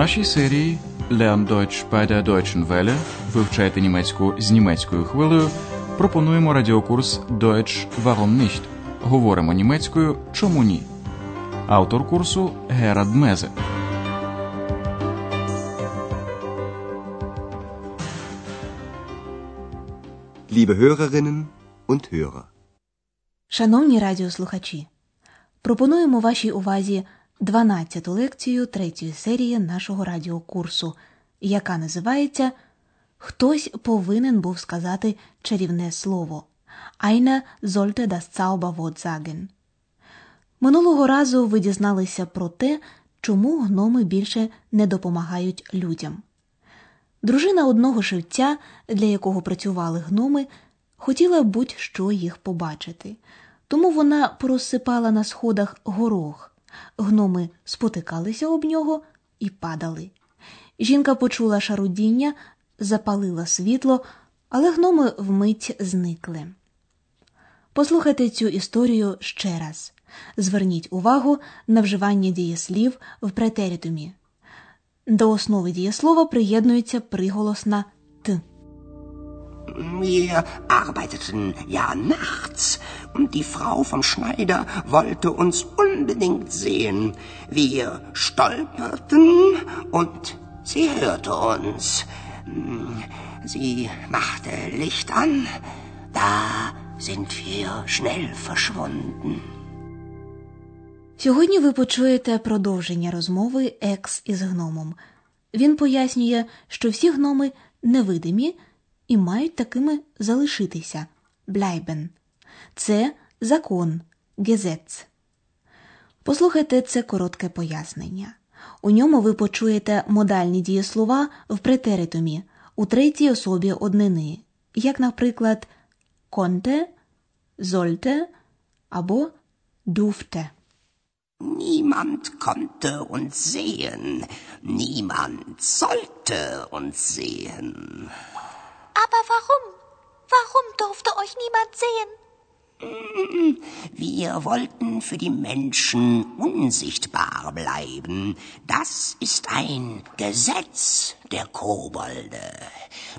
нашій серії Lern Deutsch bei der Deutschen Welle вивчайте німецьку з німецькою хвилею. Пропонуємо радіокурс Deutsch Warum nicht? Говоримо німецькою Чому ні? Автор курсу Герад Мезе. Liebe Hörerinnen und Hörer. Шановні радіослухачі, пропонуємо вашій увазі 12-ту лекцію третьої серії нашого радіокурсу, яка називається Хтось повинен був сказати чарівне слово. Einer sollte das Zauberwort sagen. Минулого разу ви дізналися про те, чому гноми більше не допомагають людям. Дружина одного шевця, для якого працювали гноми, хотіла будь-що їх побачити, тому вона порозсипала на сходах горох. Гноми спотикалися об нього і падали. Жінка почула шарудіння, запалила світло, але гноми вмить зникли. Послухайте цю історію ще раз. Зверніть увагу на вживання дієслів в претеритумі. До основи дієслова приєднується приголосна. Wir arbeiteten ja nachts und die Frau vom Schneider wollte uns unbedingt sehen. Wir stolperten und sie hörte uns. Sie machte Licht an. Da sind wir schnell verschwunden. Сьогодні ви почуєте продовження розмови екс із гномом. Він пояснює, що всі гноми невидимі І мають такими залишитися bleiben. Це закон Gesetz. Послухайте це коротке пояснення. У ньому ви почуєте модальні дієслова в претеритумі у третій особі однини, як, наприклад, konnte, sollte або durfte. Niemand konnte uns sehen. Niemand sollte uns sehen. Aber warum? Warum durfte euch niemand sehen? Wir wollten für die Menschen unsichtbar bleiben. Das ist ein Gesetz der Kobolde.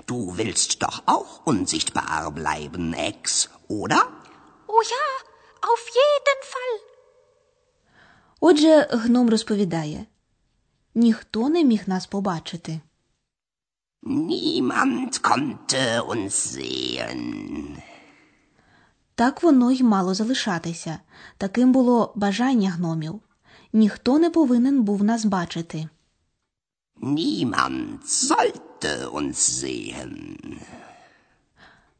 Du willst doch auch unsichtbar bleiben, Ex, oder? Oh ja, auf jeden Fall. Отже, гном розповідає ніхто не міг нас побачити. Niemand konnte uns sehen. Так воно й мало залишатися. Таким було бажання гномів. Ніхто не повинен був нас бачити. Niemand sollte uns sehen.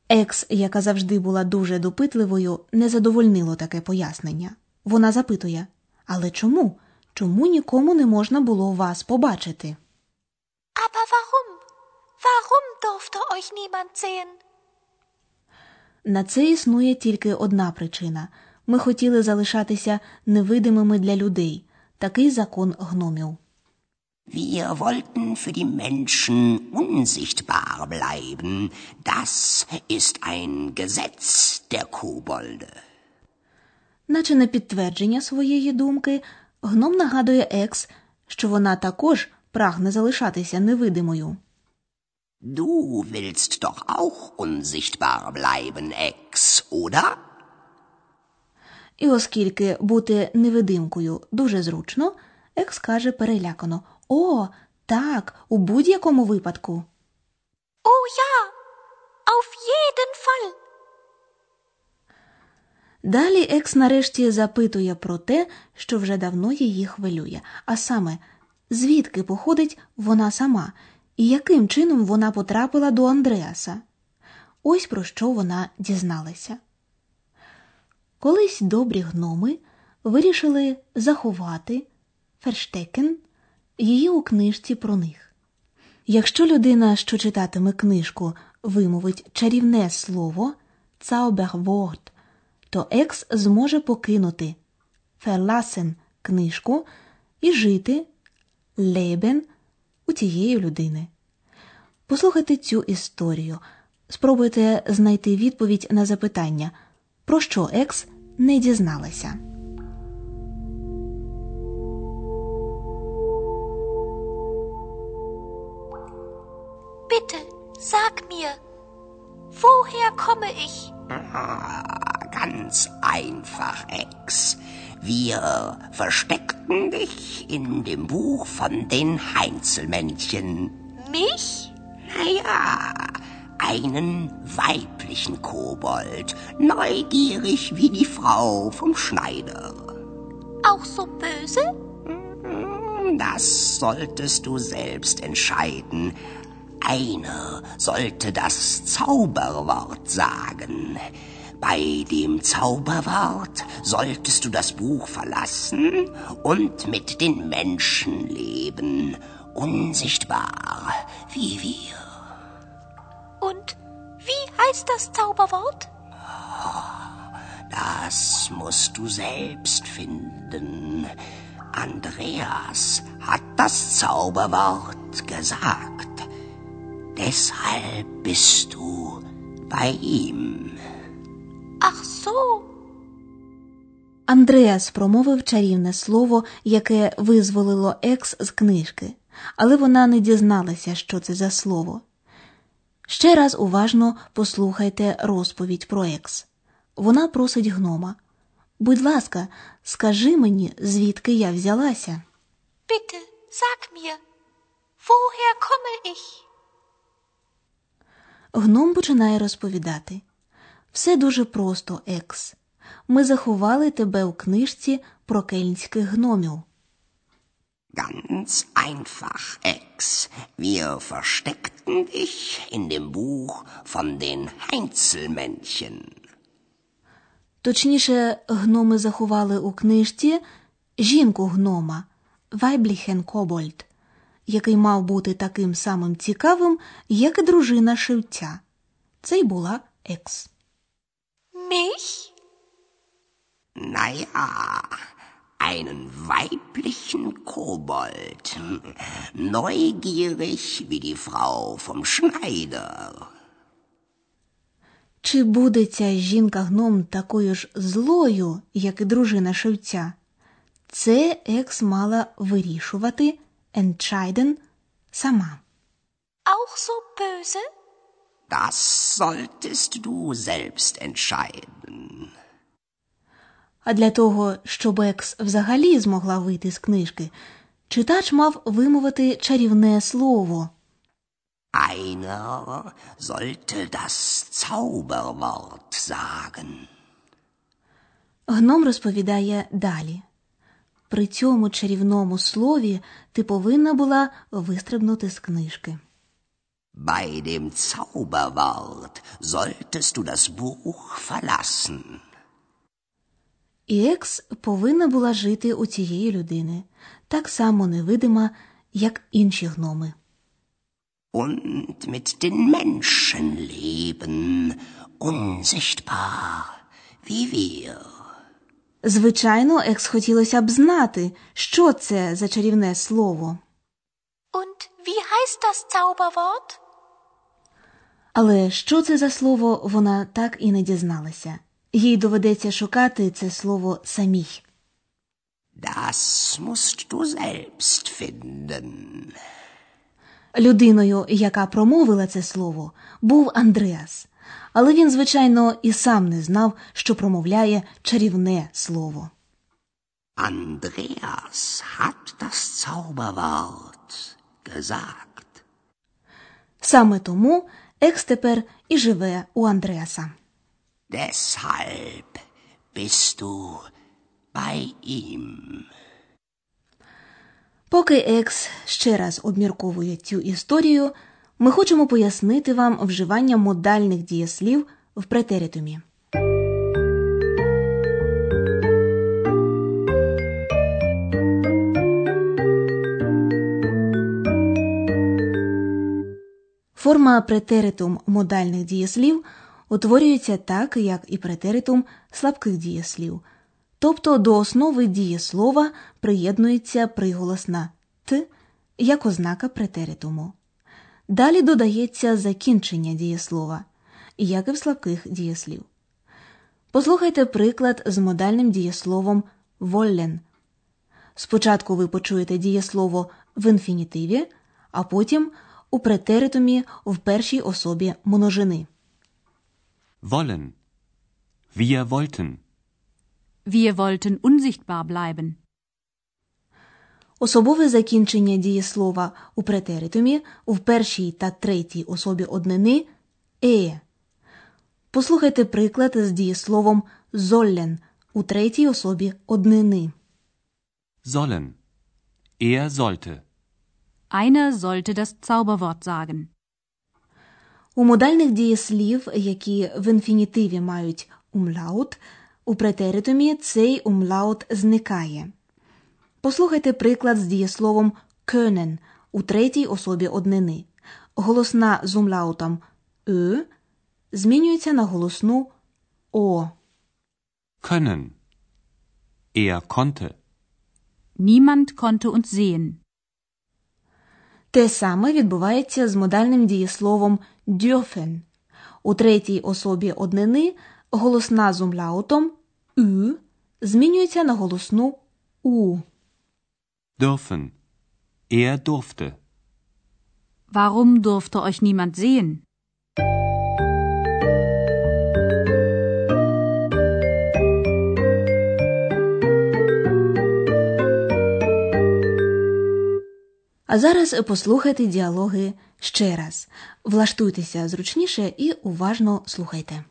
Екс, яка завжди була дуже допитливою, не задовольнило таке пояснення. Вона запитує Але чому? Чому нікому не можна було вас побачити? Aber warum? Warum durfte euch niemand sehen? На це існує тільки одна причина ми хотіли залишатися невидимими для людей. Такий закон гномів. Wir wollten für die Menschen unsichtbar bleiben. Das ist ein Gesetz der Kobolde. Наче на підтвердження своєї думки, гном нагадує екс, що вона також прагне залишатися невидимою. Du willst doch auch unsichtbar bleiben, Ex, oder? І оскільки бути невидимкою дуже зручно, екс каже перелякано О, так, у будь-якому випадку. Oh ja, auf jeden Fall. Далі екс нарешті запитує про те, що вже давно її хвилює, а саме, звідки походить вона сама, і яким чином вона потрапила до Андреаса. Ось про що вона дізналася. Колись добрі гноми вирішили заховати ферштекен її у книжці про них. Якщо людина, що читатиме книжку, вимовить чарівне слово «Zauberwort», то екс зможе покинути «verlassen» книжку і жити «leben» тієї людини. Послухайте цю історію, спробуйте знайти відповідь на запитання, про що екс не дізналася. Bitte, sag mir, woher komme ich? Ah, ganz einfach, Ex. Wir versteckten dich in dem Buch von den Heinzelmännchen. Mich? Naja, einen weiblichen Kobold, neugierig wie die Frau vom Schneider. Auch so böse? Das solltest du selbst entscheiden. Einer sollte das Zauberwort sagen. Bei dem Zauberwort solltest du das Buch verlassen und mit den Menschen leben, unsichtbar wie wir. Und wie heißt das Zauberwort? Das musst du selbst finden. Andreas hat das Zauberwort gesagt. Deshalb bist du bei ihm. Ach so. Андреас промовив чарівне слово, яке визволило екс з книжки, але вона не дізналася, що це за слово. Ще раз уважно послухайте розповідь про екс. Вона просить гнома. Будь ласка, скажи мені, звідки я взялася. Bitte, sag mir, woher komme ich? Гном починає розповідати. Все дуже просто, екс. Ми заховали тебе у книжці про кельнських гномів. Ganz einfach, Ex. Wir versteckten dich in dem Buch von den Heinzelmännchen. Точніше, гноми заховали у книжці жінку гнома Вайбліхен Кобольд, який мав бути таким самим цікавим, як і дружина шивця. Це й була екс. Mich? Naja, einen weiblichen Kobold. Neugierig wie die Frau vom Schneider. Чи буде ця жінка-гном такою ж злою, як і дружина шивця? Це екс мала вирішувати entscheiden сама. Auch so böse? Das solltest du selbst entscheiden. А для того, щоб екс взагалі змогла вийти з книжки, читач мав вимовити чарівне слово. Einer sollte das Zauberwort sagen. Гном розповідає далі. При цьому чарівному слові ти повинна була вистрибнути з книжки. Bei dem Zauberwort solltest du das Buch verlassen. І екс повинна була жити у цієї людини, так само невидима, як інші гноми. Und mit den Menschen leben, unsichtbar wie wir. Звичайно, екс хотілося б знати, що це за чарівне слово. Und wie heißt das Zauberwort? Але що це за слово, вона так і не дізналася. Їй доведеться шукати це слово самій. Das musst du selbst finden. Людиною, яка промовила це слово, був Андреас, але він, звичайно, і сам не знав, що промовляє чарівне слово. Andreas hat das Zauberwort gesagt. Саме тому екс тепер і живе у Андреаса. Deshalb bist du bei ihm. Поки екс ще раз обмірковує цю історію, ми хочемо пояснити вам вживання модальних дієслів в претеритумі. Форма претеритум модальних дієслів утворюється так, як і претеритум слабких дієслів. Тобто до основи дієслова приєднується приголосна т як ознака претеритуму. Далі додається закінчення дієслова, як і в слабких дієслів. Послухайте приклад з модальним дієсловом воллен. Спочатку ви почуєте дієслово в інфінітиві, а потім у претеритумі в першій особі множини. Wollen. Wir wollten. Wir wollten unsichtbar bleiben. Особове закінчення дієслова у претеритумі в першій та третій особі однини е. Послухайте приклад з дієсловом золлен у третій особі однини. Sollen. Er sollte. Einer sollte das Zauberwort sagen. У модальних дієслів, які в інфінітиві мають умлаут, у претеритумі цей умлаут зникає. Послухайте приклад з дієсловом können у третій особі однини. Голосна з умлаутом «ö» змінюється на голосну о. Können. Er konnte. Niemand konnte uns sehen. Те саме відбувається з модальним дієсловом dürfen. У третій особі однини голосна з умляутом «ü» змінюється на голосну у. Dürfen. Er durfte. Warum durfte euch niemand sehen? А зараз послухайте діалоги ще раз. Влаштуйтеся зручніше і уважно слухайте.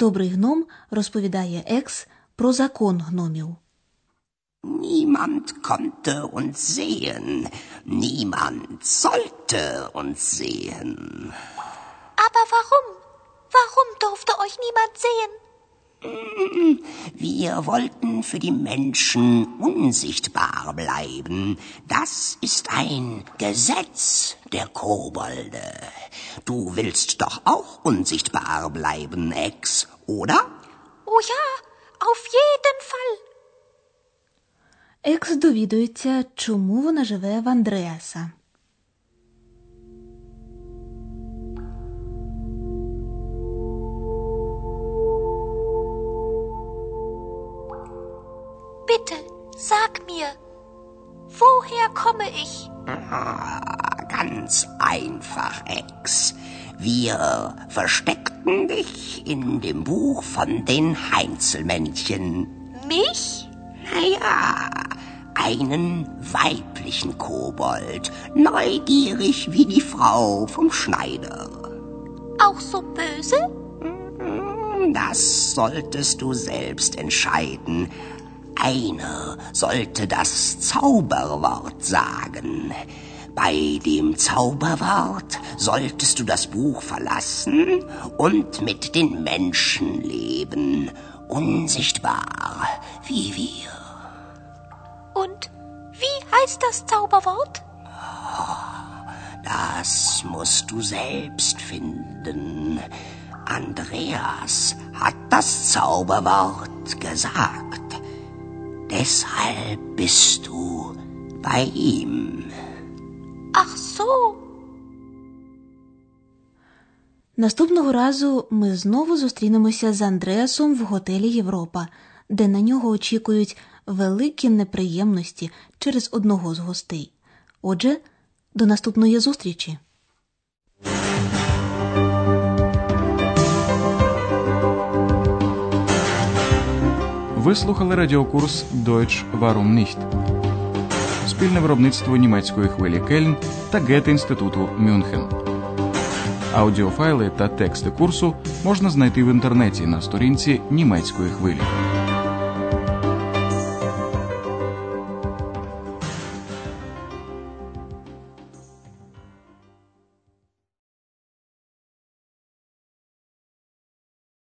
Добрий гном розповідає екс про закон гномів. Niemand konnte uns sehen. Niemand sollte uns sehen. Aber warum? Warum durfte euch niemand sehen? Wir wollten für die Menschen unsichtbar bleiben. Das ist ein Gesetz der Kobolde. Du willst doch auch unsichtbar bleiben, Ex, oder? Oh ja, auf jeden Fall. Екс довідується, чому вона живе в Андреаса. Bitte, sag mir, woher komme ich? Ah, ganz einfach, Ex. Wir versteckten dich in dem Buch von den Heinzelmännchen. Mich? Naja, einen weiblichen Kobold, neugierig wie die Frau vom Schneider. Auch so böse? Das solltest du selbst entscheiden. Einer sollte das Zauberwort sagen. Bei dem Zauberwort solltest du das Buch verlassen und mit den Menschen leben, unsichtbar wie wir. Und wie heißt das Zauberwort? Das musst du selbst finden. Andreas hat das Zauberwort gesagt. Deshalb bist du bei ihm. Ach so. Наступного разу ми знову зустрінемося з Андреасом в готелі Європа, де на нього очікують великі неприємності через одного з гостей. Отже, до наступної зустрічі. Ви слухали радіокурс Deutsch Warum nicht? Спільне виробництво німецької хвилі Кельн та Гете інституту Мюнхен. Аудіофайли та тексти курсу можна знайти в інтернеті на сторінці німецької хвилі.